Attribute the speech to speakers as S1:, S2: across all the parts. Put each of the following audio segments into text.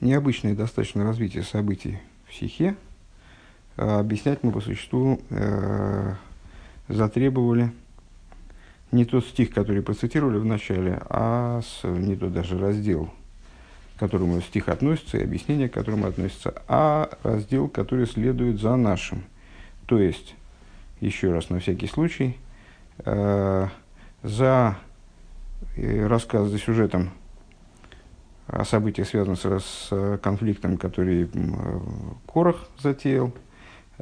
S1: необычное достаточно развитие событий в Сихе, объяснять мы по существу э, затребовали не тот стих, который процитировали в начале, а с, не тот даже раздел, к которому стих относится, и объяснение, к которому относится, а раздел, который следует за нашим. То есть, еще раз на всякий случай, э, за э, рассказ за сюжетом событиях, связанных с, с конфликтом, который э, Корах затеял,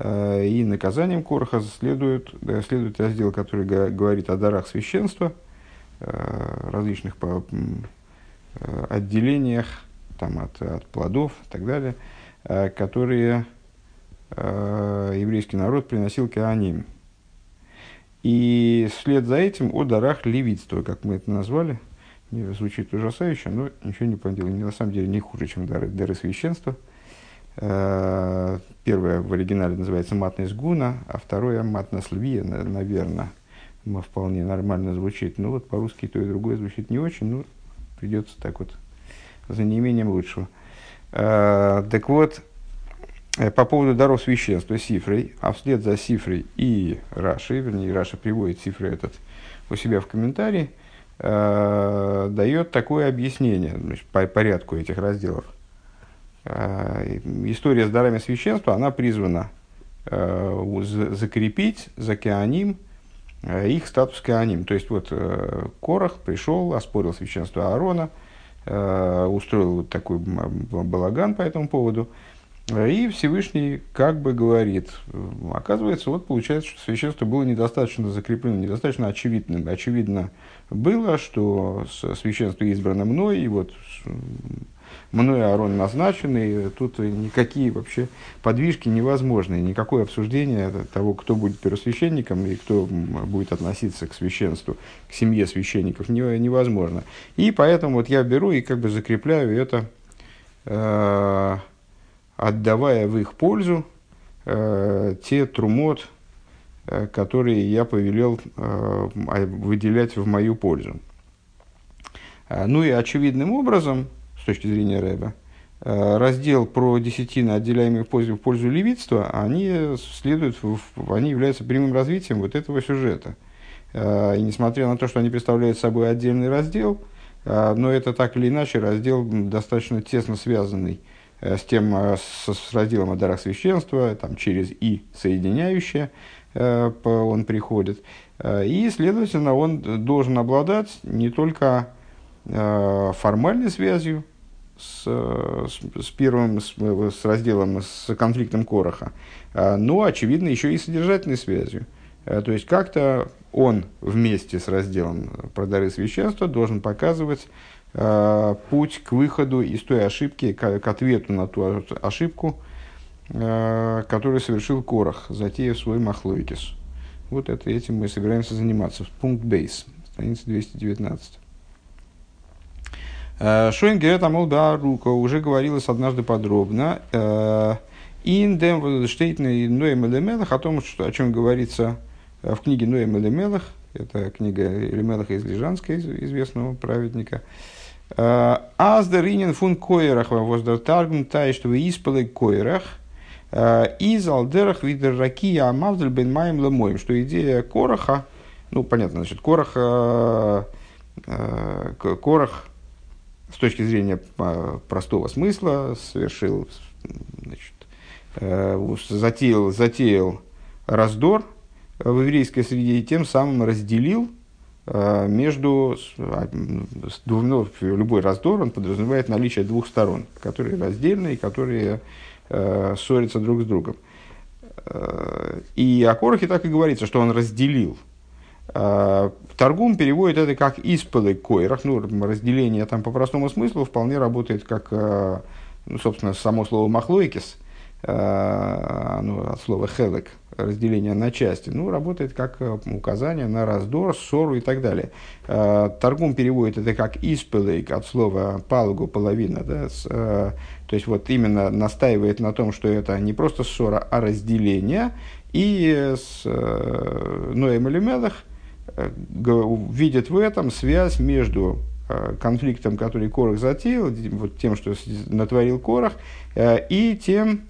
S1: Э, и наказанием Короха следует, следует раздел, который говорит о дарах священства, э, различных по, э, отделениях там, от, от плодов и так далее, которые еврейский народ приносил к Аним. И вслед за этим о дарах левитства, как мы это назвали, звучит ужасающе, но ничего не поделать, на самом деле не хуже, чем дары, дары священства – Э, первое в оригинале называется матность гуна, а второе матность львия, наверное, вполне нормально звучит. Ну вот по-русски то и другое звучит не очень, ну придется так вот за неимением лучшего. Э, так вот, э, по поводу даров священства Сифрой, а вслед за Сифрой и Раши, вернее, Раша приводит Сифрой этот у себя в комментарии, дает такое объяснение значит, по порядку этих разделов. Э, история с дарами священства, она призвана э, закрепить за Кеаним э, их статус Кеаним. То есть, вот Корах пришел, оспорил священство Аарона, устроил вот такой балаган по этому поводу, и Всевышний как бы говорит, оказывается, вот получается, что священство было недостаточно закреплено, недостаточно очевидным. Очевидно было, что священство избрано мной, и вот мной Аарон назначенный, тут никакие вообще подвижки невозможны, никакое обсуждение того, кто будет первосвященником и кто будет относиться к священству, к семье священников, невозможно. И поэтому вот я беру и как бы закрепляю это, э, отдавая в их пользу э, те трумот, э, которые я повелел выделять в мою пользу. Ну и очевидным образом, точки зрения Рэба, э, раздел про десятины, отделяемые в пользу, в пользу левитства, они, следуют, они являются прямым развитием вот этого сюжета. Э, и несмотря на то, что они представляют собой отдельный раздел, э, но это так или иначе раздел достаточно тесно связанный с тем, с, с разделом о дарах священства, там, через «и» соединяющее он приходит. И, следовательно, он должен обладать не только формальной связью с, с, с первым, с, с разделом, с конфликтом Короха, но, очевидно, еще и содержательной связью. То есть, как-то он вместе с разделом про дары священства должен показывать путь к выходу из той ошибки, к, к ответу на ту ошибку, которую совершил Корах, затеяв свой махлойкис. Вот это, этим мы собираемся заниматься. Пункт бейс, страница 219. Э, Шойнгер Амол Рука уже говорилось однажды подробно. Э, Индем Штейтный Ноем Элемелах о том, что, о чем говорится э, в книге Ноем Элемелах. Это книга Элемелаха из Лежанска, известного праведника. Аздер фун койрах воздер таргум тай, что вы испалы койрах. Из алдерах видер ракия амавдель бен маем лемоем. Что идея короха, ну, понятно, значит, корох, корох с точки зрения простого смысла совершил, значит, э, затеял, затеял раздор в еврейской среде и тем самым разделил э, между а, ну, любой раздор, он подразумевает наличие двух сторон, которые раздельны и которые э, ссорятся друг с другом. И о Корохе так и говорится, что он разделил. А, Торгум переводит это как испылы койрах, ну, разделение там по простому смыслу вполне работает как, ну, собственно, само слово махлойкис, ну, от слова хелек, разделение на части, ну, работает как указание на раздор, ссору и так далее. Торгум переводит это как испылейк от слова палгу, половина, да, с, то есть вот именно настаивает на том, что это не просто ссора, а разделение, и с Ноем Элемелах – Э, видит в этом связь между конфликтом, который Корах затеял, вот тем, что натворил Корах, и тем,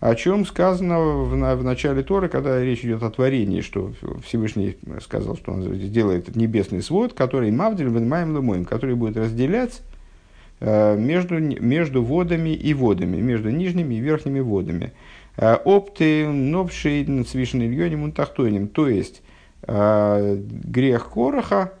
S1: о чем сказано в, в начале Торы, когда речь идет о творении, что Всевышний сказал, что он сделает небесный свод, который Мавдель Венмаем Лумоем, который будет разделять э, между, между водами и водами, между нижними и верхними водами. Э, опты новший свишен ильоним унтахтойним, то есть э, грех Короха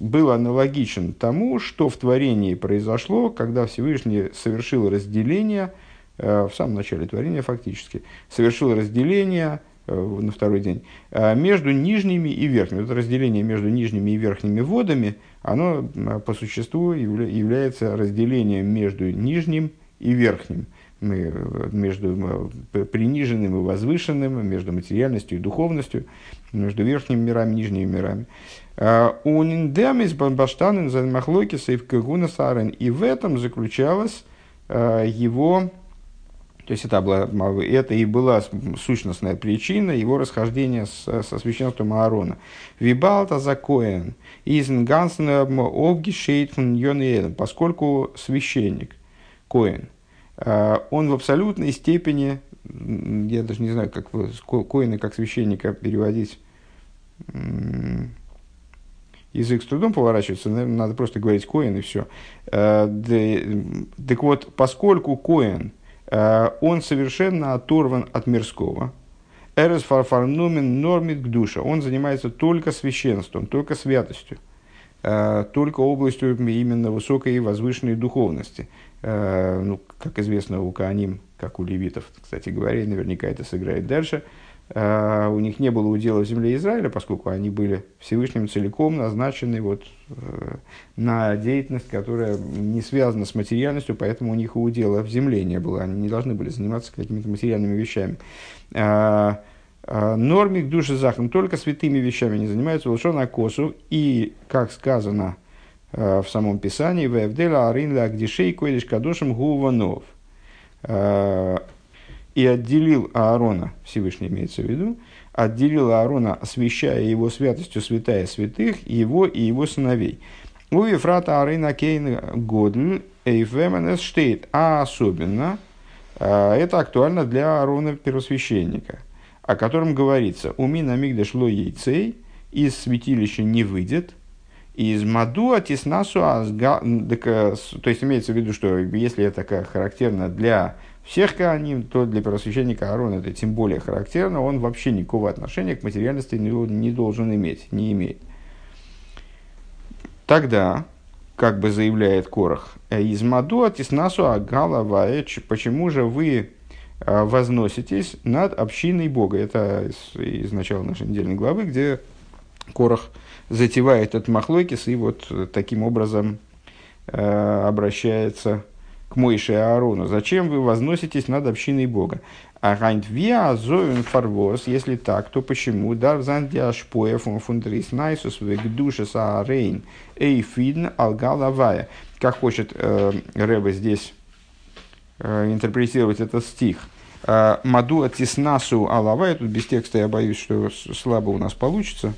S1: был аналогичен тому, что в творении произошло, когда Всевышний совершил разделение – в самом начале творения фактически, совершил разделение э, на второй день э, между нижними и верхними. Это разделение между нижними и верхними водами, оно по существу является разделением между нижним и верхним, между приниженным и возвышенным, между материальностью и духовностью, между верхними мирами и нижними мирами. Униндемис бамбаштанен занмахлокиса и в сарен. И в этом заключалась его то есть это, была, это и была сущностная причина его расхождения с, со священством Аарона. Вибалта за Коэн, изнгансен обгишейтфун поскольку священник, Коэн, э, он в абсолютной степени, я даже не знаю, как Коэна как священника переводить, язык с трудом поворачивается, наверное, надо просто говорить Коэн и все. Э, так вот, поскольку Э, он совершенно оторван от мирского. Эрес фарфарнумен нормит к душе. Он занимается только священством, только святостью, э, только областью именно высокой и возвышенной духовности. Э, ну, как известно, у Кааним, как у левитов, кстати говоря, наверняка это сыграет дальше – у них не было удела в земле Израиля, поскольку они были Всевышним целиком назначены вот, uh, на деятельность, которая не связана с материальностью, поэтому у них и удела в земле не было. Они не должны были заниматься какими-то материальными вещами. Uh, Нормик души захам только святыми вещами не занимаются, на косу. И, как сказано в самом Писании, «Вэвдела арин ла агдишей койдиш кадушем гуванов» и отделил Аарона, Всевышний имеется в виду, отделил Аарона, освящая его святостью святая святых, его и его сыновей. У Ефрата Арина Кейн Годль Эйфеменес штейт, а особенно а, это актуально для Аарона первосвященника, о котором говорится, «Умин амигдаш ло яйцей, из святилища не выйдет, из Мадуа Тиснасу Азга...» То есть имеется в виду, что если это характерно для всех Кааним, то для первосвященника Аарона это тем более характерно, он вообще никакого отношения к материальности не, не должен иметь, не имеет. Тогда, как бы заявляет Корах, из Маду Атиснасу Агала Ваэч, почему же вы а, возноситесь над общиной Бога? Это из, из начала нашей недельной главы, где Корах затевает этот махлойкис и вот таким образом э, обращается к Мойше и Аарону, зачем вы возноситесь над общиной Бога? А гант виа зоин фарвос, если так, то почему? Дар зандя шпоев фундрис найсус душе саарейн эйфидн алгалавая. Как хочет э, Рэбе здесь э, интерпретировать этот стих. Э, Маду атиснасу алавая, тут без текста я боюсь, что слабо у нас получится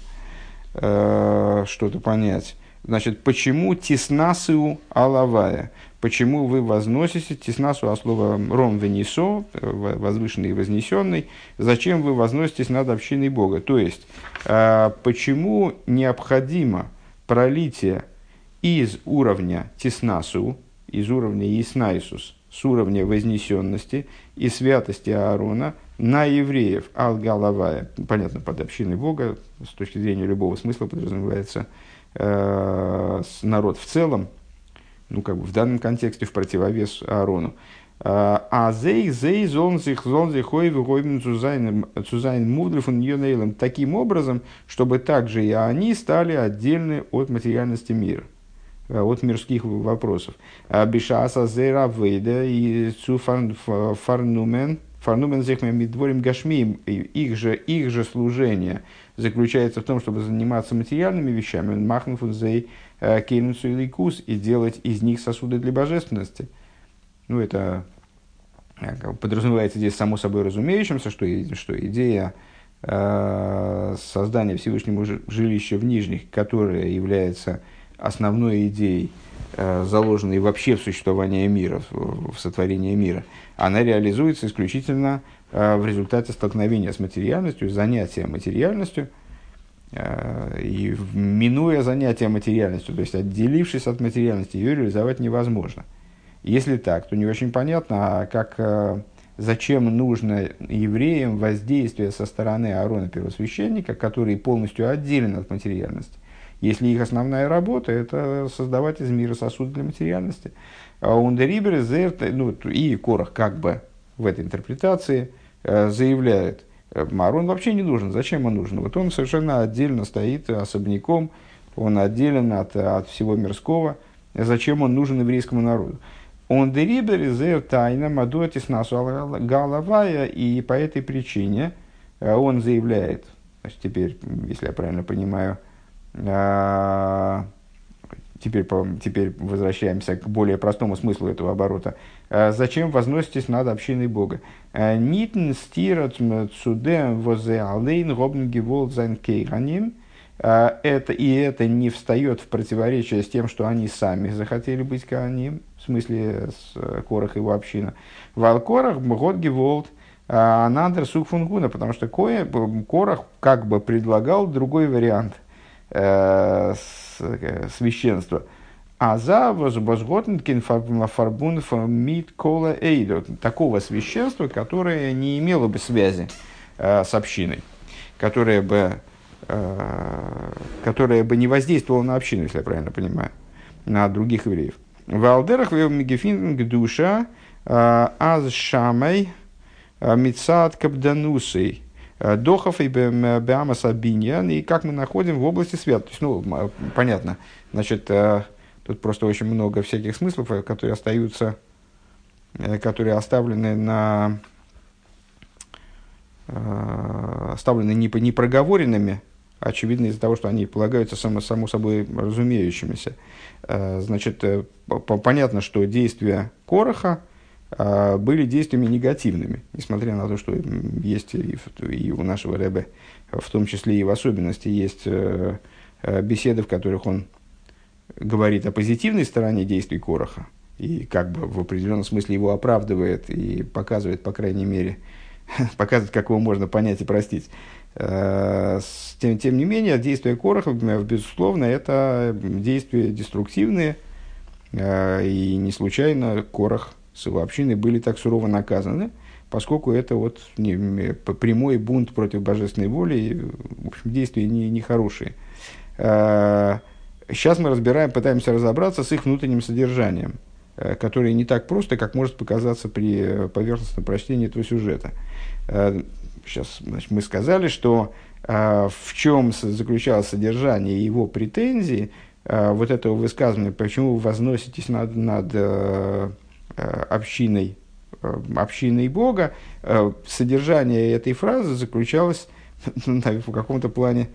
S1: э, что-то понять. Значит, почему тиснасу алавая? Почему вы возносите теснасу от слова ром венесо, возвышенный и вознесенный, зачем вы возноситесь над общиной Бога. То есть, а, почему необходимо пролитие из уровня теснасу, из уровня Иснайсус, с уровня вознесенности и святости Аарона на евреев Алгалавая. Понятно, под общиной Бога, с точки зрения любого смысла подразумевается э, народ в целом, ну, как бы в данном контексте в противовес Аарону. А зей, зей, зон, зих, зон, зихой, выгойбен, цузайн, мудрифун, йонейлом. Таким образом, чтобы также и они стали отдельны от материальности мира э, от мирских вопросов. Бишаса зейра вейда и цу фарнумен, фарнумен зехмем медворим гашмием. Их же, их же служение заключается в том, чтобы заниматься материальными вещами. Махнфун зей кейнусу или кус и делать из них сосуды для божественности. Ну, это э, подразумевается здесь само собой разумеющимся, что, что идея э, создания Всевышнему жилища в нижних, которая является основной идеей, заложенной вообще в существование мира, в сотворение мира, она реализуется исключительно в результате столкновения с материальностью, занятия материальностью – Э, и минуя занятие материальностью, то есть отделившись от материальности, ее реализовать невозможно. Если так, то не очень понятно, а как, э, зачем нужно евреям воздействие со стороны Аарона первосвященника, который полностью отделен от материальности. Если их основная работа – это создавать из мира сосуд для материальности. А Ундерибер, ну, и Корах как бы в этой интерпретации э, заявляет – Марон вообще не нужен. Зачем он нужен? Вот он совершенно отдельно стоит особняком, он отделен от, от всего мирского. Зачем он нужен еврейскому народу? Он дерибер из тайна мадуатис насу головая, и по этой причине э, он заявляет, значит, теперь, если я правильно понимаю, а, теперь, теперь возвращаемся к более простому смыслу этого оборота. «А зачем возноситесь над общиной Бога? «און ניט קיין סתירה צו דעם וואס זיי אליין האבן געוואלט זיין כהנים. Это, и это не встает в противоречие с тем, что они сами захотели быть כהנים, в смысле с э, Корах и его община. ווייל קרח האט געוואלט אן אנדער סוג פון כהונה, потому что Корах как бы предлагал другой вариант – э, священства. А за возготнкин фарбун мид кола эйдо. Такого священства, которое не имело бы связи э, с общиной, которое бы, э, которое бы не воздействовало на общину, если я правильно понимаю, на других евреев. В Алдерах Мегефин душа э, аз шамай мицад кабданусей Дохов и Беама Сабиньян, и как мы находим в области святости. Ну, понятно. Значит, э, тут просто очень много всяких смыслов, э, которые остаются, которые оставлены на оставлены непроговоренными, очевидно из-за того, что они полагаются само, само собой разумеющимися. Значит, понятно, что действия Короха, а, были действиями негативными, несмотря на то, что есть и, и у нашего Рэбе, в том числе и в особенности, есть э, э, беседы, в которых он говорит о позитивной стороне действий Короха, и как бы в определенном смысле его оправдывает и показывает, по крайней мере, показывает, как его можно понять и простить. Э, тем, тем не менее, действия Короха, безусловно, это действия деструктивные, и не случайно Корох – с его общиной были так сурово наказаны, поскольку это вот не, прямой бунт против божественной воли, и, в общем, действия нехорошие. Не, не Сейчас мы разбираем, пытаемся разобраться с их внутренним содержанием, э, которое не так просто, как может показаться при поверхностном прочтении этого сюжета. Сейчас значит, мы сказали, что э, в чем заключалось содержание его претензий, э, вот этого высказывания, почему вы возноситесь над, над Э, общиной, э, общиной Бога, э, содержание этой фразы заключалось в каком-то плане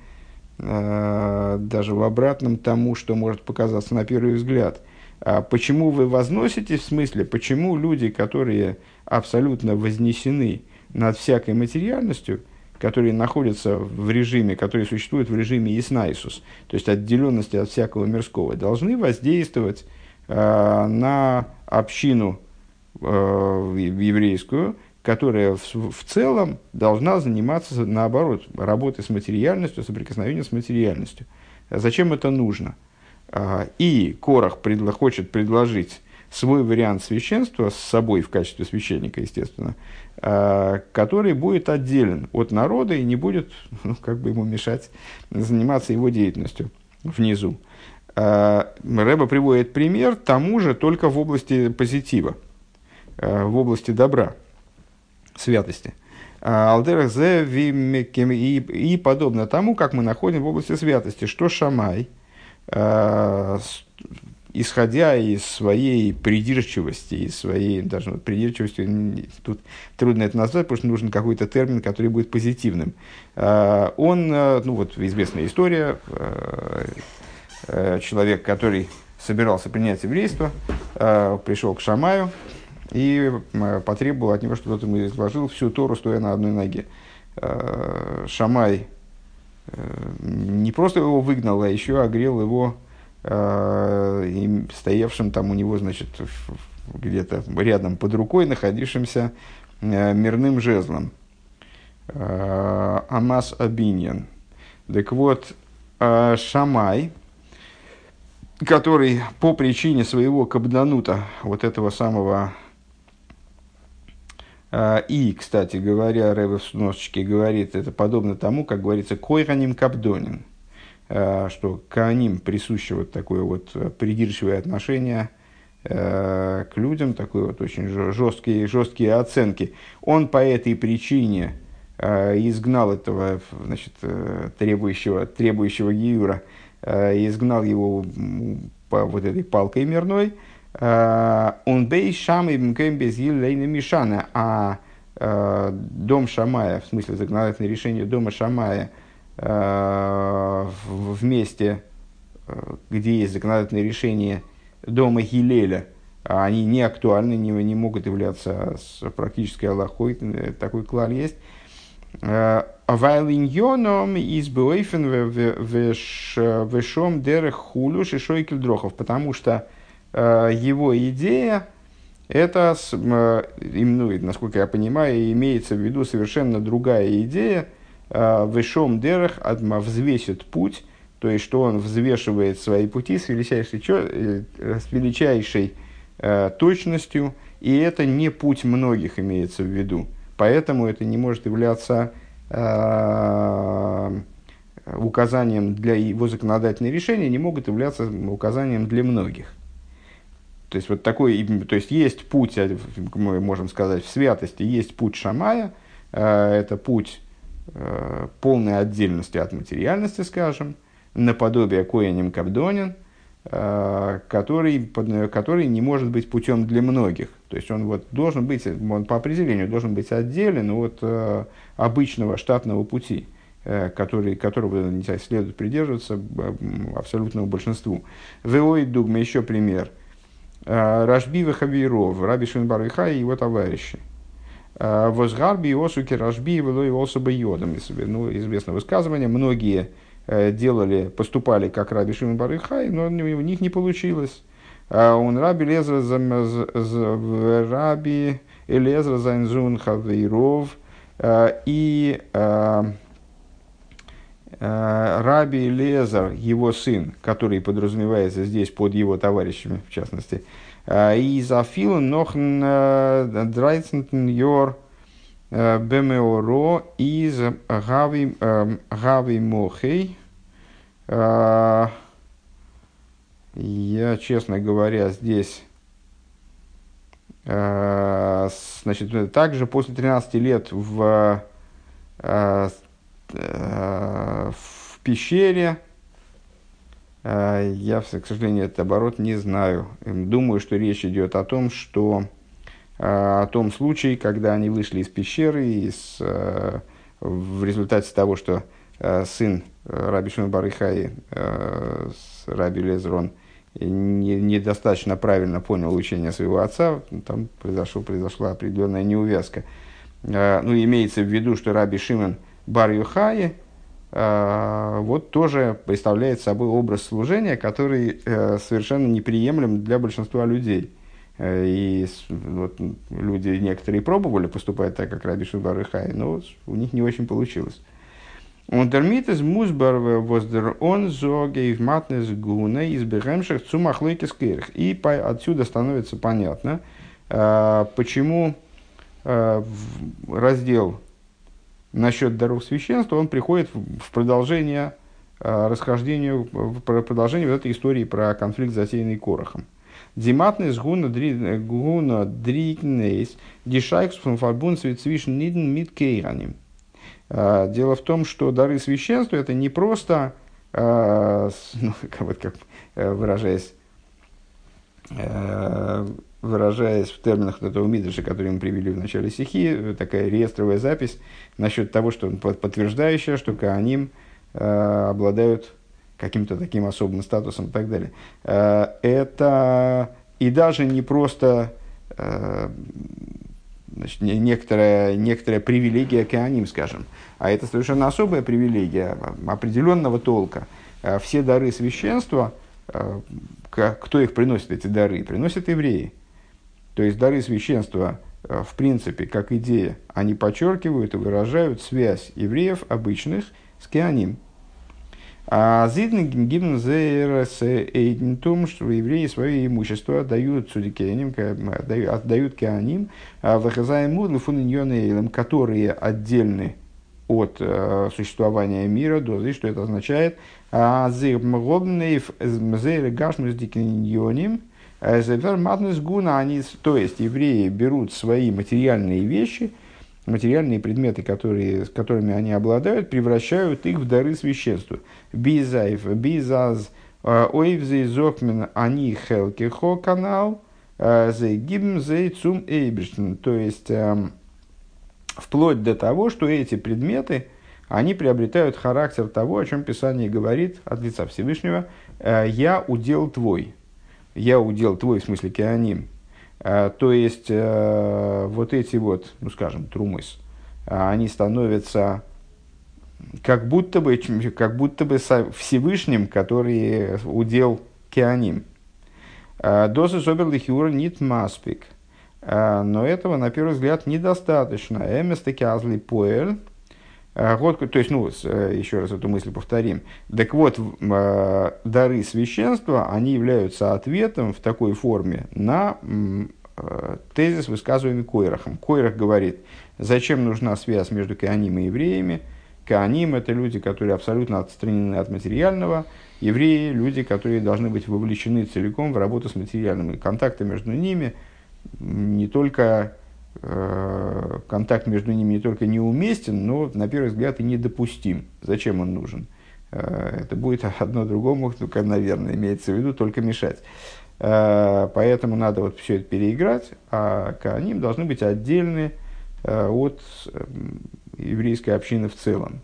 S1: даже в обратном тому, что может показаться на первый взгляд. А почему вы возносите, в смысле, почему люди, которые абсолютно вознесены над всякой материальностью, которые находятся в режиме, который существует в режиме Иснайсус, то есть отделенности от всякого мирского, должны воздействовать Э, на общину э, еврейскую, которая в, в целом должна заниматься, наоборот, работой с материальностью, соприкосновением с материальностью. Зачем это нужно? Э, и Корах предло, хочет предложить свой вариант священства с собой в качестве священника, естественно, который будет отделен от народа и не будет ну, как бы ему мешать заниматься его деятельностью внизу. Э, Рэба приводит пример тому же, только в области позитива, э, в области добра, святости. Э, Алдерах и подобно тому, как мы находим в области святости, что Шамай, исходя из своей придирчивости, из своей, даже вот придирчивости, тут трудно это назвать, потому что нужен какой-то термин, который будет позитивным. Он, ну вот известная история, человек, который собирался принять еврейство, э, пришел к Шамаю и э, потребовал от него, чтобы тот ему изложил всю Тору, стоя на одной ноге. Шамай не просто его выгнал, а еще огрел его стоявшим там у него, значит, где-то рядом под рукой находившимся мирным жезлом. Амас Абиньян. Так вот, Шамай, который по причине своего кабданута, вот этого самого а, и, кстати говоря, Рэбе в сносочке говорит, это подобно тому, как говорится, койраним кабдонин, а, что к ним присуще вот такое вот придирчивое отношение а, к людям, такой вот очень жесткие, жесткие оценки. Он по этой причине изгнал этого значит, э, требующего, требующего Гиюра, изгнал его по вот этой палкой мирной, Э, он бей шам и мкем без мишана, а э, дом Шамая, в смысле законодательное решение дома Шамая э, в месте, где есть законодательное решение дома Хилеля, они не актуальны, не, не могут являться с практической Аллахой, такой клар есть. Вайлиньоном из Буэйфен вешом дерех хулю шишойкель дрохов, потому что Э, его идея, это, э, ну, насколько я понимаю, имеется в виду совершенно другая идея, э, вышом дерах взвесит путь, то есть, что он взвешивает свои пути с величайшей, с величайшей точностью, и это не путь многих имеется в виду. Поэтому это не может являться указанием для его законодательных решений, не могут являться указанием для многих. То есть, вот такой, то есть, есть путь, э, мы можем сказать, в святости есть путь Шамая, э, это путь э, полной отдельности от материальности, скажем, наподобие Коянем Кабдонин, который, который не может быть путем для многих. То есть он вот должен быть, он по определению должен быть отделен от обычного штатного пути, который, которого следует придерживаться абсолютному большинству. Веой Дугма, еще пример – Э, Рашби Вахавиров, Раби Шинбар и его товарищи. Э, Возгарби Осуки Рашби Велой Осаба Йодом. Ну, известное высказывание. Многие э, делали, поступали как Раби Шимон Барыхай, но у них не получилось. Он Раби Лезра Раби Элезра Зайнзун Хавейров и Э, Раби Лезар, его сын, который подразумевается здесь под его товарищами, в частности, и зафил нохн драйцентен йор бемеоро из гави мохей. Я, честно говоря, здесь значит, также после 13 лет в Э, в пещере. Э, я, к сожалению, этот оборот не знаю. Думаю, что речь идет о том, что э, о том случае, когда они вышли из пещеры и с, в результате того, что сын Раби Шимон Барыхай, Раби Лезрон, не, недостаточно правильно понял учение своего отца, там произошло, произошла определенная неувязка. Ну, имеется в виду, что Раби Шимон – бар Юхае, э, вот тоже представляет собой образ служения, который э, совершенно неприемлем для большинства людей. Э, и вот, люди некоторые пробовали поступать так, как Раби Шубар Хай, но у них не очень получилось. Он дермитес музбар воздер он зогейв матнес гуна из бегемших цумахлойкис И по, отсюда становится понятно, почему раздел насчет даров священства, он приходит в продолжение э, расхождению, в продолжение вот этой истории про конфликт, затеянный Корохом. Диматнес гуна гуна дрикнейс дишайкс фун фарбун свитзвишн ниден мит кейраним. Э, дело в том, что дары священства это не просто, э, ну, вот как выражаясь, выражаясь в терминах этого Мидраша, который мы привели в начале стихи, такая реестровая запись насчет того, что подтверждающая, что Кааним э, обладают каким-то таким особым статусом и так далее. Э, это и даже не просто э, значит, некоторая, некоторая привилегия Кааним, скажем, а это совершенно особая привилегия определенного толка. Э, все дары священства – кто их приносит, эти дары? Приносят евреи. То есть дары священства, в принципе, как идея, они подчеркивают и выражают связь евреев обычных с кианим. А Зидн гибн зейрес эйдентум, что евреи свое имущество отдают судикеним, отдают, кианим, а вахазаем мудлы фуниньонейлем, которые отдельны от э, существования мира, дозы, что это означает. А они, то есть евреи берут свои материальные вещи – материальные предметы, которые, с которыми они обладают, превращают их в дары священству. Бизайф, бизаз, э, ойвзей зокмен, они хелки хо канал, э, зей гибм зей цум эйбриштен. То есть, эм, вплоть до того, что эти предметы, они приобретают характер того, о чем Писание говорит от лица Всевышнего, «Э, «Я удел твой». «Я удел твой» в смысле Э, то есть, э, вот эти вот, ну скажем, трумыс, э, они становятся как будто бы, как будто бы Всевышним, который удел Кианим. Дозы Зоберлихиура нит маспик. Но этого, на первый взгляд, недостаточно. Эместеки азли поэль, вот, то есть, ну, еще раз эту мысль повторим. Так вот, дары священства, они являются ответом в такой форме на тезис, высказываемый Койрахом. Койрах говорит, зачем нужна связь между Кааним и евреями. Кааним – это люди, которые абсолютно отстранены от материального. Евреи – люди, которые должны быть вовлечены целиком в работу с материальным. И контакты между ними не только Э, контакт между ними не только неуместен, но, на первый взгляд, и недопустим. Зачем он нужен? Э, это будет одно другому, только, наверное, имеется в виду, только мешать. Э, поэтому надо вот все это переиграть, а они должны быть отдельны от еврейской общины в целом.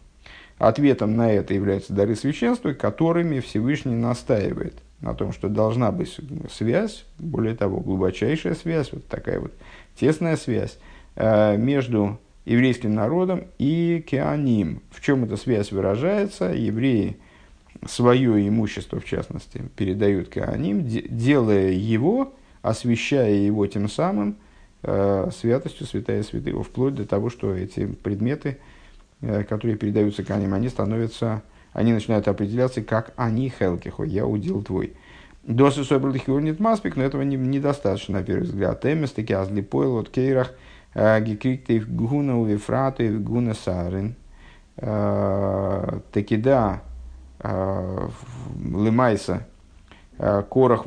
S1: Ответом на это являются дары священства, которыми Всевышний настаивает на том, что должна быть связь, более того, глубочайшая связь, вот такая вот тесная связь э, между еврейским народом и Кеаним. В чем эта связь выражается? Евреи свое имущество, в частности, передают Кеаним, делая его, освящая его тем самым э, святостью святая святого, вплоть до того, что эти предметы, э, которые передаются Кеаним, они становятся, они начинают определяться как они хелкихо, я удел твой. Досы собрал хюрнит маспик, но этого не, недостаточно, на первый взгляд. Эмес таки азли пойл от кейрах э, гекриктейв гуна увифратейв гуна сарин. Э, таки да, э, Лемайса Корах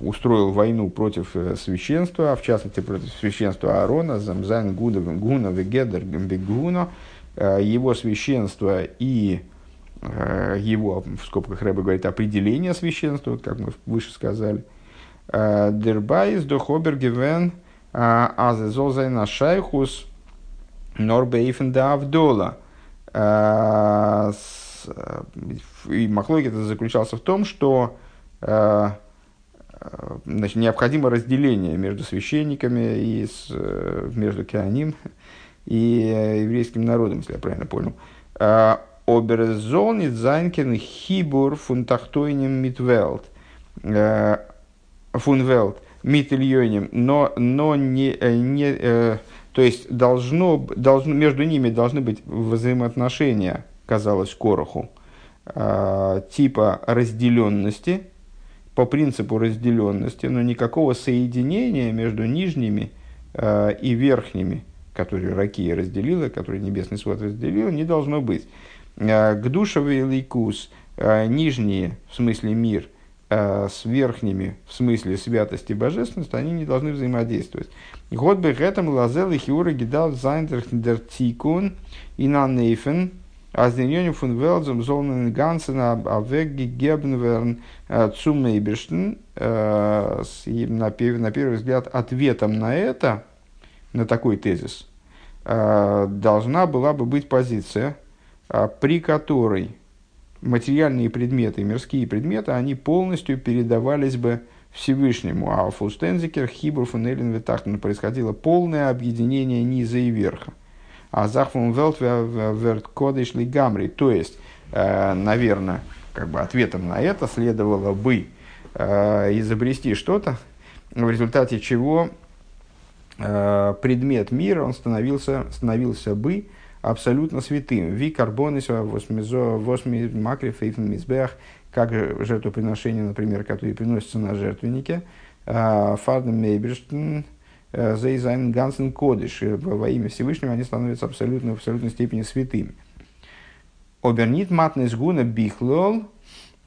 S1: устроил войну против священства, а в частности против священства Аарона, Замзайн Гуна Вегедер Гуна, его священство и его, в скобках Рэба говорит, определение священства, вот как мы выше сказали. Э, דערביי איז דאך אבער געווען э, азезолзайна шайхус норбейфен да авдола. И מחלוקת это заключался в том, что значит, необходимо разделение между священниками и с, между Кианим и еврейским народом, если я правильно понял. Оберзон Зайнкен Хибур фунтахтойним митвелт. Э, Фунвелт митильоним, но, но не, э, не, э, то есть должно, должно, между ними должны быть взаимоотношения, казалось Короху, типа разделенности, по принципу разделенности, но никакого соединения между нижними и верхними, которые Ракия разделила, которые Небесный свод разделил, не должно быть. Э, Гдушевый лейкус, э, нижние, в смысле мир, э, с верхними, в смысле святости и божественности, они не должны взаимодействовать. Год бы этом лазел и хиура гидал зайндер тикун и на нейфен, а с деньем фун велзом золнен гансен авег гебнверн цумейберштен, на первый взгляд, ответом на это, на такой тезис, должна была бы быть позиция, при которой материальные предметы, мирские предметы, они полностью передавались бы Всевышнему. А Фустензикер, Хибур, Фунелин, Ветахтен происходило полное объединение низа и верха. А Захфун Велт Верт Кодыш Гамри. То есть, э, наверное, как бы ответом на это следовало бы изобрести что-то, в результате чего предмет мира он становился, становился бы абсолютно святым. Ви карбонис восьми макриф мизбех, как жертвоприношение, например, которые приносятся на жертвеннике. Фарден Мейберштен, Зейзайн Гансен Кодыш. Во имя Всевышнего они становятся абсолютно, в абсолютной степени святыми. Обернит матнес гуна бихлол,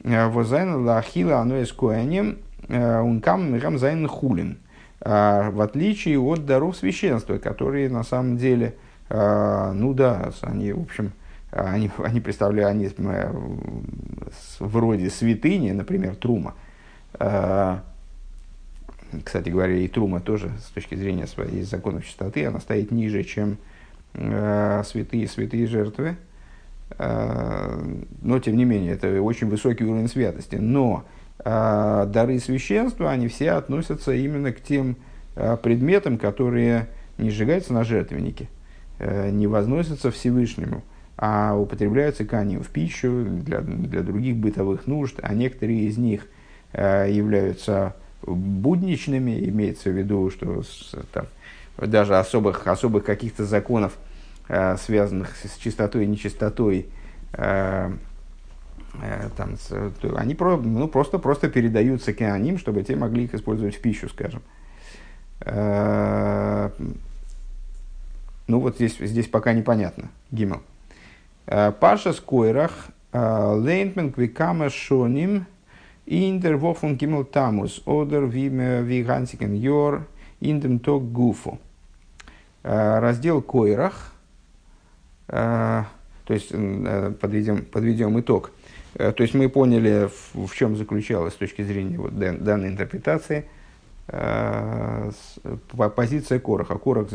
S1: возайн лахила оно из коэнем, ункам мирам зайн хулин. В отличие от даров священства, которые на самом деле – а, ну да, они, в общем, они, они представляют, они э, вроде святыни, например, Трума. А, кстати говоря, и Трума тоже с точки зрения своей законов чистоты, она стоит ниже, чем э, святые святые жертвы. А, но, тем не менее, это очень высокий уровень святости. Но дары священства, они все относятся именно к тем предметам, которые не сжигаются на жертвеннике не возносятся Всевышнему, а употребляются канью в пищу для, для других бытовых нужд, а некоторые из них э, являются будничными, имеется в виду, что там, даже особых, особых каких-то законов, э, связанных с чистотой и нечистотой, там, они про, ну, просто, просто передаются к ним, чтобы те могли их использовать в пищу, скажем. Ну вот здесь, здесь пока непонятно. Гимел. Э, Паша скойрах э, лейнтмен квикама шоним индер вофун гимел тамус одер вигансикен йор индем ток гуфу. Э, раздел койрах, то есть подведем, подведем итог. То есть мы поняли, в, в чем заключалась с точки зрения вот данной интерпретации – Э, позиция Короха. Корох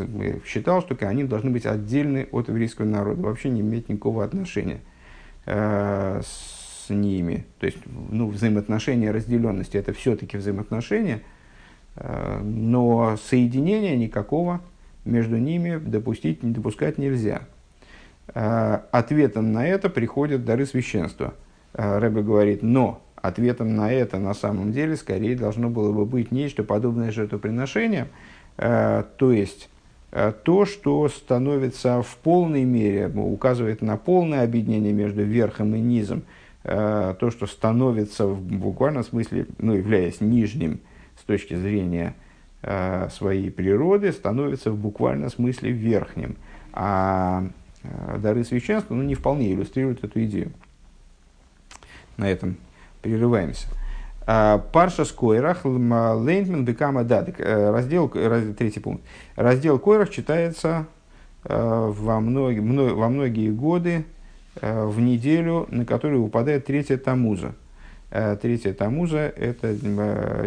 S1: считал, что они должны быть отдельны от еврейского народа, вообще не иметь никакого отношения э, с ними. То есть, ну, взаимоотношения разделенности это все-таки взаимоотношения, э, но соединения никакого между ними допустить, не допускать нельзя. Ответом на это приходят дары священства. Рэбе говорит, но ответом на это на самом деле скорее должно было бы быть нечто подобное жертвоприношениям, э, то есть э, то, что становится в полной мере, указывает на полное объединение между верхом и низом, э, то, что становится в буквальном смысле, ну, являясь нижним с точки зрения своей природы, становится в буквальном смысле верхним. А дары священства ну, не вполне иллюстрируют эту идею. На этом прерываемся. А, Парша Скойрах, Лейнтмен, Бекама Дадек. Э, раздел, третий пункт. Раздел Койрах читается э, во многие, во многие годы э, в неделю, на которую выпадает третья Тамуза. Третья Тамуза – это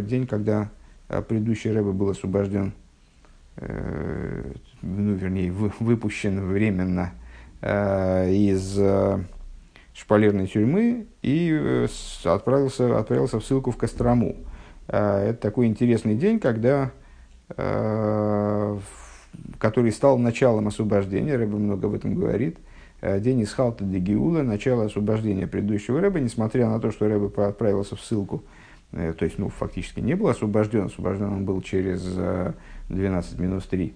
S1: день, когда предыдущий Рэбе был освобожден, ну, вернее, выпущен временно из шпалерной тюрьмы и э, отправился, отправился в ссылку в Кострому. Э, это такой интересный день, когда, э, который стал началом освобождения, Рэбе много об этом говорит, день из Халта де Геула, начало освобождения предыдущего Рэба, несмотря на то, что Рэбе отправился в ссылку, то есть, ну, фактически не был освобожден, освобожден он был через 12 минус 3,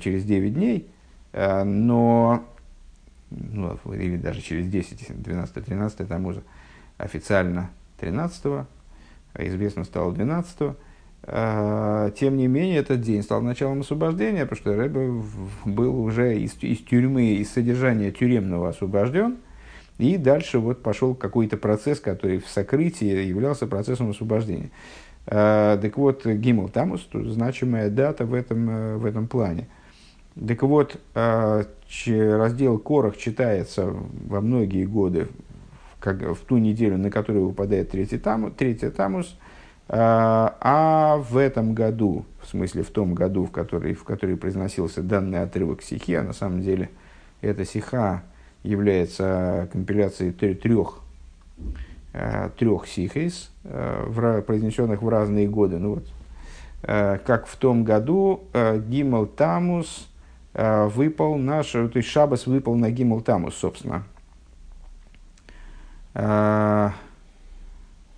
S1: через 9 дней, но ну, или даже через 10, 12, 13, там уже официально 13, а известно стало 12. А, тем не менее, этот день стал началом освобождения, потому что Рэбе был уже из, из тюрьмы, из содержания тюремного освобожден, и дальше вот пошел какой-то процесс, который в сокрытии являлся процессом освобождения. А, так вот, Гимл Тамус, значимая дата в этом, э, в этом плане. Так вот, раздел Корах читается во многие годы, как, в ту неделю, на которую выпадает третий, тамус, третий тамус, а, а в этом году, в смысле в том году, в который, в который произносился данный отрывок сихи, а на самом деле эта сиха является компиляцией трех, а, трех сихейс, а, произнесенных в разные годы. Ну вот, как в том году Гимал Тамус – выпал наш, то есть Шабас выпал на Гимл Тамус, собственно.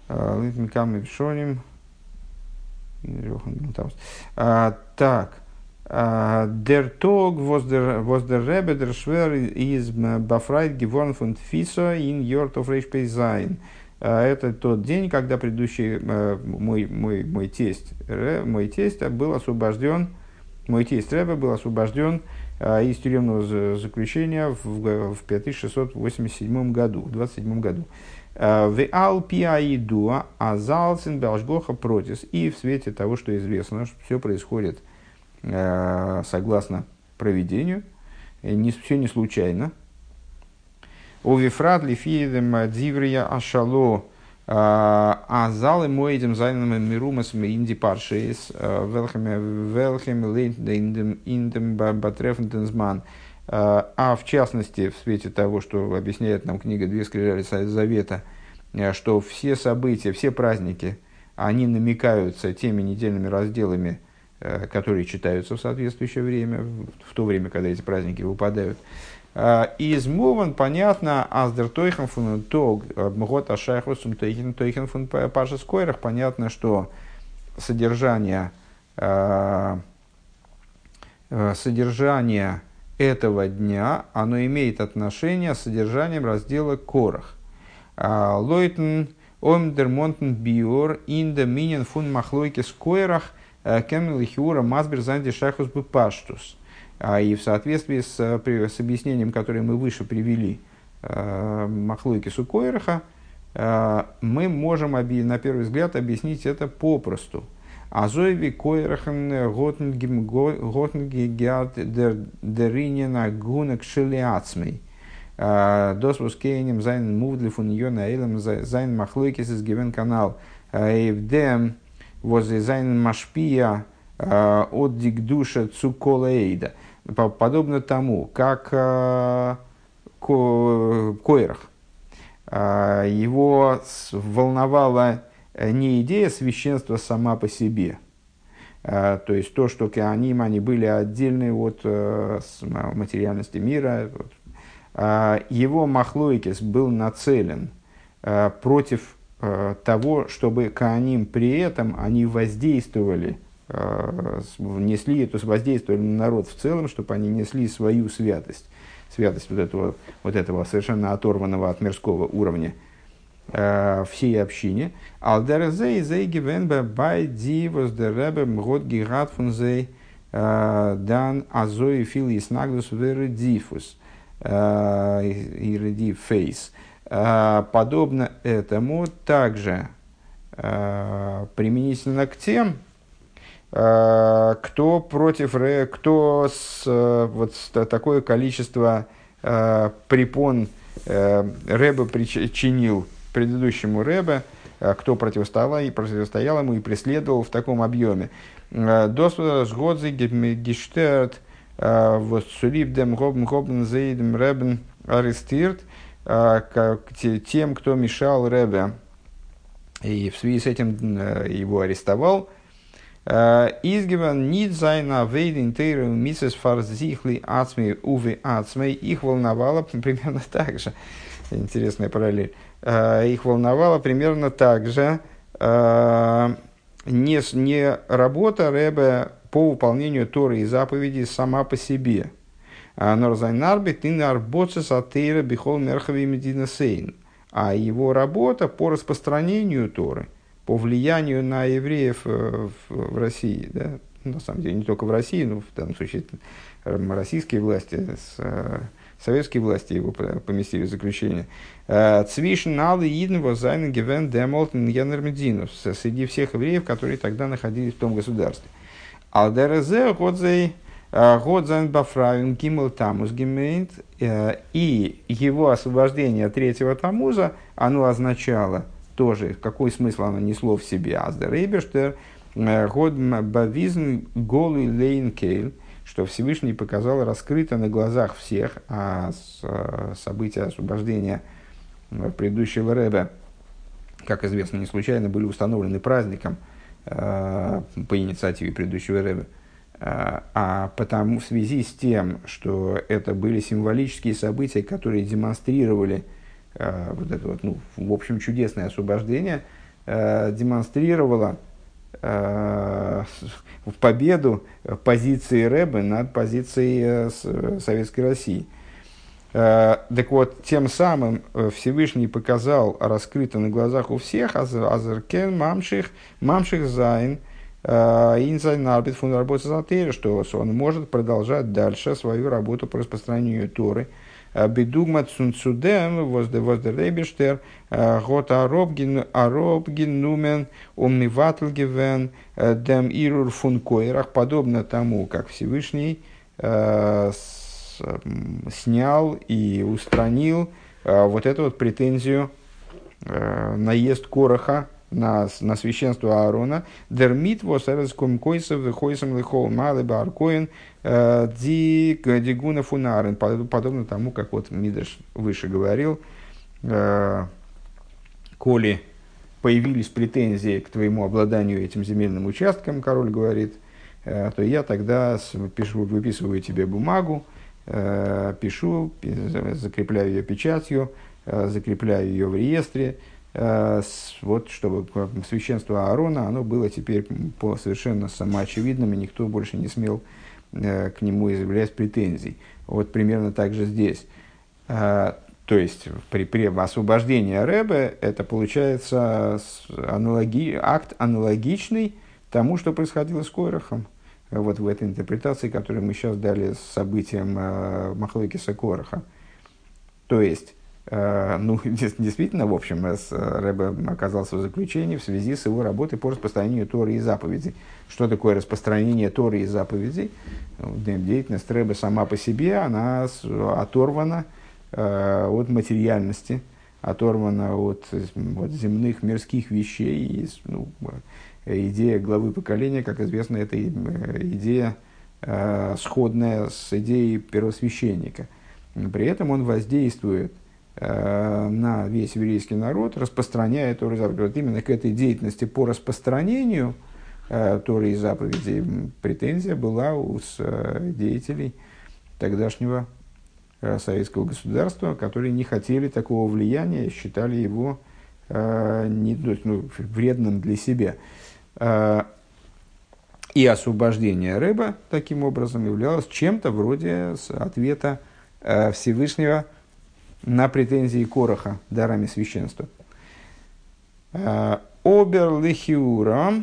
S1: Литмикам и Шоним. Так. Der Tag, was der, was der Rebbe, der Schwer, ist befreit geworden von Tfiso in Jort. Это тот день, когда предыдущий мой, мой, мой тесть, мой тесть был освобожден, мой тесть Рэбе был освобожден из тюремного заключения в, в 5687 году, в 27 году. В Алпиаидуа Азалцин Белшгоха Протис. И в свете того, что известно, что все происходит Э, согласно проведению, не, все не случайно. Вифрат Лифиедем Диврия Ашало э, Азалы Моидем Зайном Мирумас Инди Паршейс э, Велхем Велхем Лейндем Индем Батрефнтензман. А в частности, в свете того, что объясняет нам книга «Две скрижали Завета», что все события, все праздники, они намекаются теми недельными разделами Э, которые читаются в соответствующее время, в то время, когда эти праздники выпадают. Э, из Мован понятно, аздер тойхан фун тог, э, мгот ашайхусум тойхан тойхан фун паша скойрах, понятно, что содержание, содержание этого дня, оно имеет отношение с содержанием раздела Корах. Лойтен омдермонтен биор инда минен фун махлойки скойрах – Э, Кемил Хиура Масбер Занди Шахус Паштус. А, и в соответствии с, э, с объяснением, которое мы выше привели, э, Махлойки Сукойраха, мы можем на первый взгляд объяснить это попросту. Азоеви койрахен готнгегят деринина гунак шелиацмей. Досвус кейнем зайн мувдлифун йона эйлем зайн махлойкис из гивен канал. Эйвдем возле зайн машпия э, от дикдуша цуколейда. Подобно тому, как э, Койрах, э, его волновала не идея священства сама по себе, то есть то, что кеаним, они были отдельны от материальности мира, его махлойкис был нацелен против Э, того, чтобы Кааним при этом они воздействовали, э, несли эту воздействовали на народ в целом, чтобы они несли свою святость, святость вот этого, вот этого совершенно оторванного от мирского уровня э, всей общине. Зей дан. А, подобно этому также а, применительно к тем, а, кто против, кто с, вот такое количество препон Рэбе причинил предыдущему Рэбе, кто противостоял, и противостоял ему и преследовал в таком объеме. Досвода сгодзи гештерт вот сулибдем гобн гобн зейдем Рэбен а, как тем, кто мешал Ребе, и в связи с этим э, его арестовал. А, Изгиван нит зайна вейдин тейру мисес фарзихли ацми уве ацмей. Их волновало примерно так же. Интересная параллель. А, их волновало примерно так же не, не работа Ребе по выполнению Торы и заповедей сама по себе – Норзайнарбит и нарбоцес атеира бихол мерхави медина сейн. А его работа по распространению Торы, по влиянию на евреев э, в, России, да, на самом деле не только в России, но в данном случае российские власти, с, э, советские власти его поместили в заключение. Э, Цвишн алы идн возайн гевен демолтен янермединус среди всех евреев, которые тогда находились в том государстве. Алдерезе годзей Годзан Бафравин Гимл Тамус Гимейнт, э, и его освобождение третьего Тамуза, оно означало тоже, какой смысл оно несло в себе. Аздер Эйбештер, э, Год Бавизн Голый Лейн Кейл, что Всевышний показал раскрыто на глазах всех, а э, события освобождения предыдущего Рэба, как известно, не случайно были установлены праздником по инициативе предыдущего Рэба. А потому в связи с тем, что это были символические события, которые демонстрировали вот это вот, ну, в общем, чудесное освобождение демонстрировало в победу позиции Рэбе над позицией Советской России. Так вот, тем самым Всевышний показал раскрыто на глазах у всех Азеркен Мамших, Мамших Зайн – Э, Инзайн Арбит фун работы что он может продолжать дальше свою работу по распространению Торы. Э, Бедугмат Сунцудем, Воздеребештер, э, Гот Аробгин, Нумен, Умниватлгивен, Дем Ирур фун Койрах, подобно тому, как Всевышний снял и устранил вот эту вот претензию наезд Короха на, на священство Аарона, дермит вос эреском койсов выхойсом лихол баркоин э, ди дигуна фунарен, подобно тому, как вот Мидаш выше говорил, э, коли появились претензии к твоему обладанию этим земельным участком, король говорит, э, то я тогда пишу, выписываю тебе бумагу, пишу, закрепляю ее печатью, закрепляю ее в реестре, Э, вот, чтобы священство Аарона, оно было теперь по совершенно самоочевидным, и никто больше не смел э, к нему изъявлять претензий. Вот примерно так же здесь. Э, то есть, при, при освобождении Рэбе это получается аналоги, акт аналогичный тому, что происходило с Койрахом. Вот в этой интерпретации, которую мы сейчас дали с событием э, Махлойкиса Кораха. То есть, Э, ну, действительно, в общем, э, Рэбе оказался в заключении в связи с его работой по распространению Торы и заповедей. Что такое распространение Торы и заповедей? Ну, деятельность Рэбе сама по себе, она оторвана э, от материальности, оторвана от вот, земных мирских вещей. И, ну, идея главы поколения, как известно, это идея сходная с идеей первосвященника. При этом он воздействует – Э, на весь еврейский народ, распространяя Торы и заповеди. Вот именно к этой деятельности по распространению э, Торы и заповедей претензия была у э, деятелей тогдашнего советского государства, которые не хотели такого влияния, считали его не, ну, вредным для себя. И освобождение рыба таким образом являлось чем-то вроде ответа Всевышнего – на претензии Короха дарами священства. Э, Обер лихиура.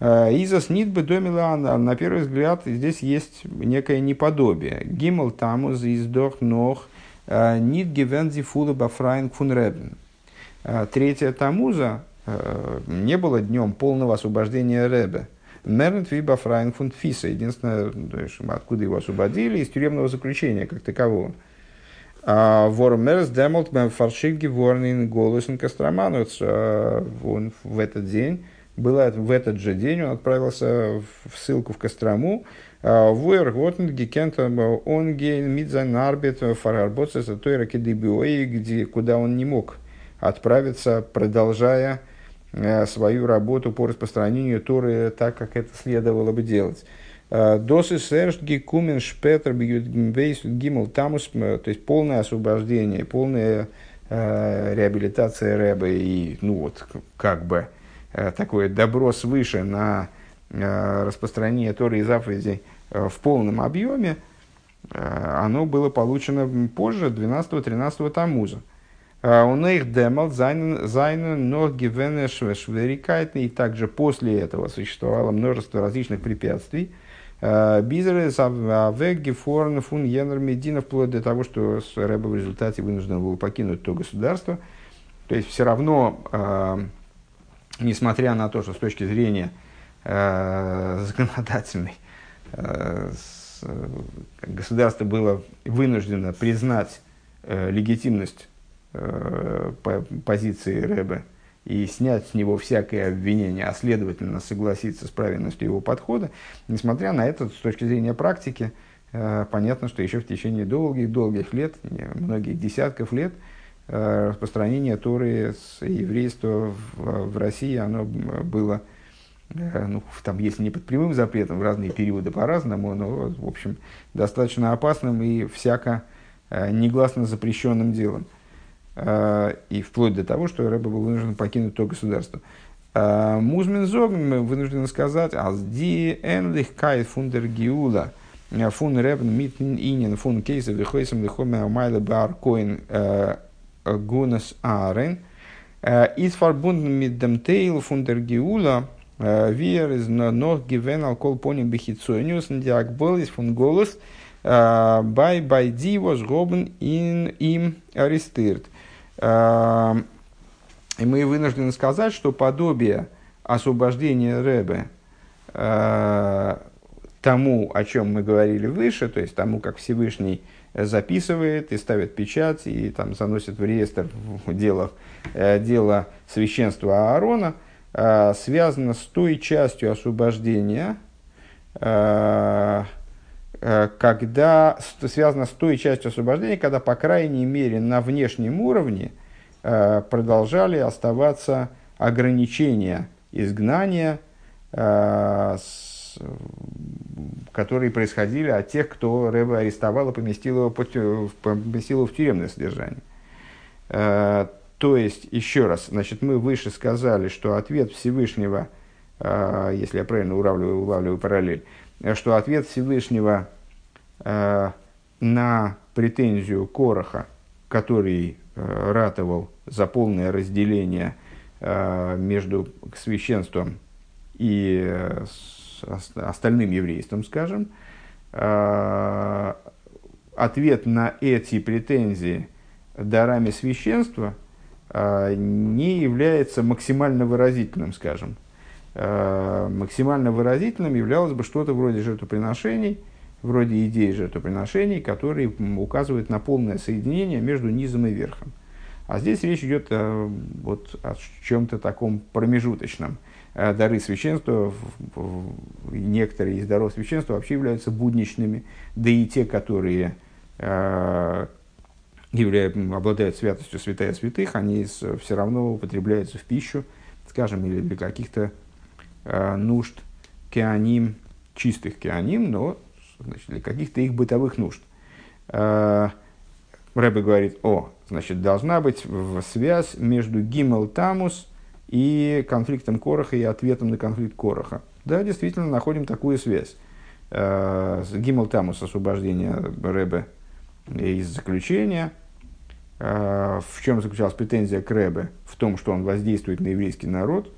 S1: Э, Изас нит бы На первый взгляд здесь есть некое неподобие. Гимл тамуз издох нох э, нит гивензи фула бафрайн фунребен. Третья тамуза не было днем полного освобождения Ребе. Мернет виба фрайн фун фиса. Единственное, откуда его освободили, из тюремного заключения как такового. Вормерс демолт фаршик геворнин голосен Костромануц. Он в этот день, было в этот же день, он отправился в ссылку в Кострому. Вуэр готн гекент он гейн мидзайн арбит фарарботса за той ракедибиои, где, куда он не мог отправиться, продолжая э, свою работу по распространению Торы так, как это следовало бы делать. Досы сэршт гекумен шпетер бейс гимл тамус, то есть полное освобождение, полная э, реабилитация Рэба и, ну вот, как бы э, такое добро свыше на э, распространение Торы и заповедей э, в полном объеме, э, оно было получено позже, 12-13 Тамуза. Он их демал зайнен но гивене шверикайтный, и также после этого существовало множество различных препятствий, Бизеры Авеги Форн Фун Йенер Медина вплоть до того, что Рэба в результате вынужден был покинуть то государство. То есть все равно, э, несмотря на то, что с точки зрения э, законодательной э, государство было вынуждено признать легитимность позиции Рэбе и снять с него всякое обвинение, а следовательно согласиться с правильностью его подхода, несмотря на это, с точки зрения практики, э, понятно, что еще в течение долгих-долгих лет, многих десятков лет, э, распространение Торы с еврейства в, в России, оно было, э, ну, там, если не под прямым запретом, в разные периоды по-разному, но, в общем, достаточно опасным и всяко негласно запрещенным делом. И вплоть до того, что Рэбе был вынужден покинуть то государство. Музмин Зог, мы вынуждены сказать, als die Ähnlichkeit von der Geula, von Reben mit ihnen, von Käse, Lichoisem, Lichome, Meile, Bar, Koin, Gunas, Aren, ist verbunden mit dem Teil von der Geula, wir ist noch gewinn al kol ponim bechizonius, und die Akbol ist von Golus, bei, bei arrestiert. И мы вынуждены сказать, что подобие освобождения Рэбе э, тому, о чем мы говорили выше, то есть тому, как Всевышний записывает и ставит печать, и там заносит в реестр в делах, э, дело священства Аарона, э, связано с той частью освобождения, когда связано с той частью освобождения, когда, по крайней мере, на внешнем уровне – Э, продолжали оставаться ограничения изгнания, э, которые происходили от тех, кто Рэба арестовал и поместил его, поместил его в тюремное содержание. Э, то есть, еще раз, значит, мы выше сказали, что ответ Всевышнего, если я правильно улавливаю, улавливаю параллель, что ответ Всевышнего на претензию Короха, который Э, ратовал за полное разделение э, между священством и э, остальным еврейством, скажем, ответ на эти претензии дарами священства не является максимально выразительным, скажем. Максимально выразительным являлось бы что-то вроде жертвоприношений – вроде идеи жертвоприношений, которые указывают на полное соединение между низом и верхом. А здесь речь идет о, вот, о чем-то таком промежуточном. Э, дары священства, некоторые из даров священства вообще являются будничными, да и те, которые э, являют, обладают святостью святая святых, они все равно употребляются в пищу, скажем, или для каких-то э, нужд кеаним, чистых кеаним, но значит, для каких-то их бытовых нужд. Э, Рэбе говорит, о, значит, должна быть связь между гимел тамус и конфликтом Короха и ответом на конфликт Короха. Да, действительно, находим такую связь. Э, гимел тамус освобождение Рэбе из заключения. Э, в чем заключалась претензия к Рэбе? В том, что он воздействует на еврейский народ.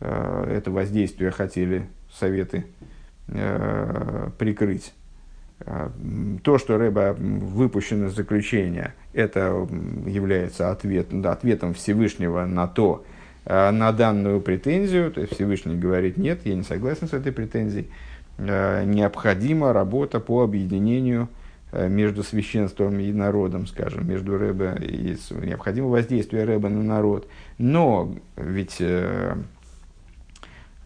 S1: Это воздействие хотели советы э, прикрыть. А, то, что Рэба выпущен из заключения, это является ответ, ответом Всевышнего на то, э, на данную претензию. То есть Всевышний говорит, нет, я не согласен с этой претензией. Э, необходима работа по объединению э, между священством и народом, скажем, между Рэбе и необходимо воздействие Рэба на народ. Но ведь Э,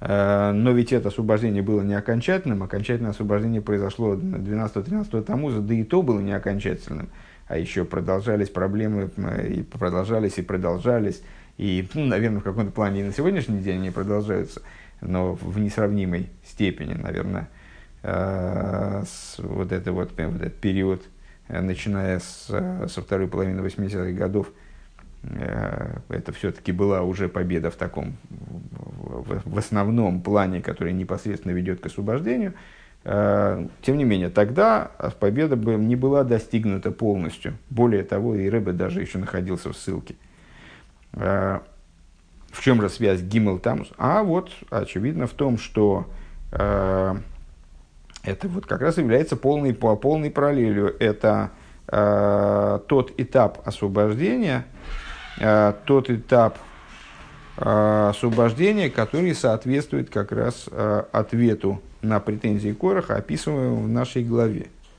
S1: но ведь это освобождение было не окончательным. Окончательное освобождение произошло 12-13 Тамуза, да и то было не окончательным. А еще продолжались проблемы, и продолжались, и продолжались. И, ну, наверное, в каком-то плане и на сегодняшний день они продолжаются, но в несравнимой степени, наверное, э, с вот, это вот, вот этот период, э, начиная с, со второй половины 80-х годов, Э, это все-таки была уже победа в таком, в, основном плане, который непосредственно ведет к освобождению. Э, тем не менее, тогда победа не была достигнута полностью. Более того, и Рэбе даже еще находился в ссылке. Э, в чем же связь Гиммел Тамус? А вот, очевидно, в том, что это вот как раз является полной, полной параллелью. Это тот этап освобождения, Э, тот этап э, освобождения, который соответствует как раз э, ответу на претензии Короха, описываемому в нашей главе.